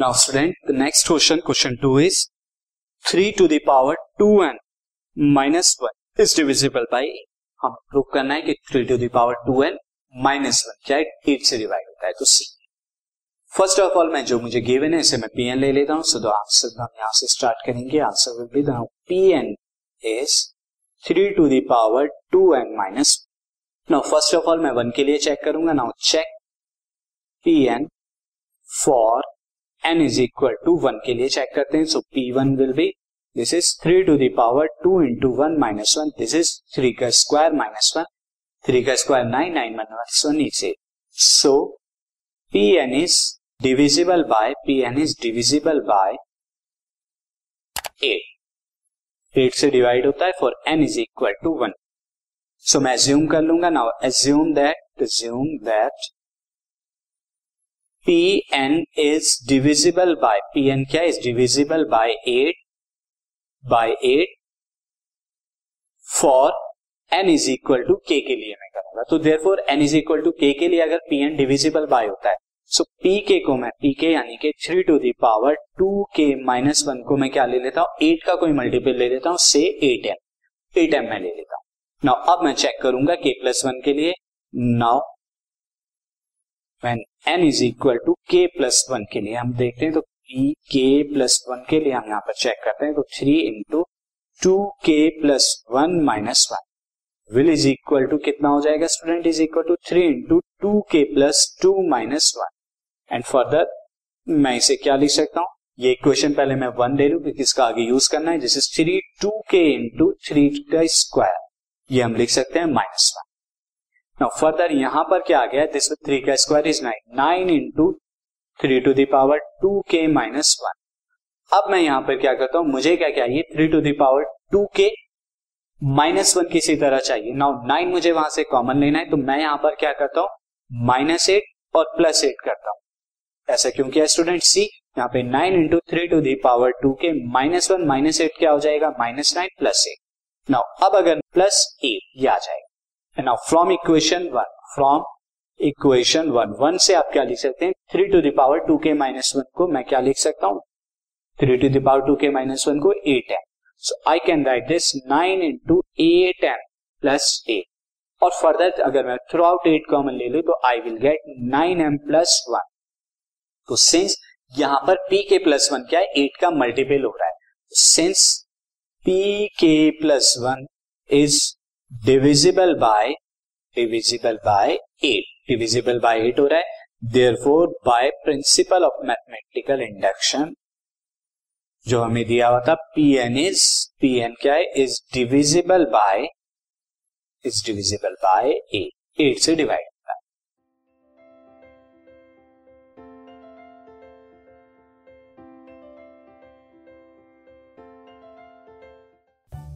Now student the next question question two is three to the power two n minus one is divisible by हम prove करना है कि three to the power two n minus one क्या eight से divide होता है तो सी first of all मैं जो मुझे गिवन है, इसे मैं पी एन ले लेता हूँ सो द आंसर हम यहाँ से स्टार्ट करेंगे। Answer will be P n is three to the power two n minus now first of all मैं वन के लिए चेक करूँगा। Now check P n for n is equal to one के लिए चेक करते हैं। So P one will be this is three to the power two into one minus one this is three का square minus one three का square nine nine minus one नीचे so P n is divisible by P n is divisible by eight eight से divide होता है for n is equal to one so मैं assume कर लूँगा। Now assume that assume that P n is divisible by P n क्या is divisible by eight by eight for n is equal to k के लिए मैं करूँगा। तो therefore n is equal to k के लिए अगर पी एन डिविजिबल बाय होता है सो पी के को मैं पी के यानी के three to the power two k minus one को मैं क्या ले लेता हूँ? एट का कोई मल्टीपल ले लेता हूँ से एट एम एट एम मैं ले लेता हूँ। नाउ अब मैं चेक करूँगा के प्लस वन के लिए। Now when n is equal to k plus one के लिए हम देखते हैं तो पी के प्लस वन के लिए हम यहाँ पर चेक करते हैं तो three into two k plus one minus one will is equal to कितना हो जाएगा student is equal to three into two k plus two minus one and further मैं इसे क्या लिख सकता हूँ? ये इक्वेशन पहले मैं वन ले लू क्योंकि इसका आगे यूज़ करना है जिस is three to k into three का स्क्वायर ये हम लिख सकते हैं माइनस वन नाउ फर्दर यहाँ पर क्या आ गया? दिस थ्री का square is nine nine into three to the power two k minus one अब मैं यहाँ पर क्या करता हूँ? मुझे क्या चाहिए? Three to the power two k minus one किसी तरह चाहिए। नाउ नाइन मुझे वहाँ से कॉमन लेना है तो मैं यहाँ पर क्या करता हूँ? माइनस एट और प्लस एट करता हूँ। ऐसा क्यों किया स्टूडेंट सी यहाँ पे nine into three to the power two k minus one minus eight क्या हो जाएगा? Minus nine plus eight now अब अगर प्लस एट ये आ जाएगा now from equation one from equation one one से आप क्या लिख सकते हैं? Three to the power two k minus one को मैं क्या लिख सकता हूँ? Three to the power two K minus one को eight M so I can write this nine into eight M plus eight और फर्दर अगर मैं थ्रू आउट एट कॉमन ले लू तो I will get nine M plus one तो since यहाँ पर पी के प्लस वन क्या है? एट का मल्टीपल हो रहा है. Since P K plus one is divisible by divisible by eight divisible by eight हो रहा है. Therefore by principle of mathematical induction जो हमें दिया हुआ था P N is P N क्या है? Is divisible by is divisible by eight eight से divide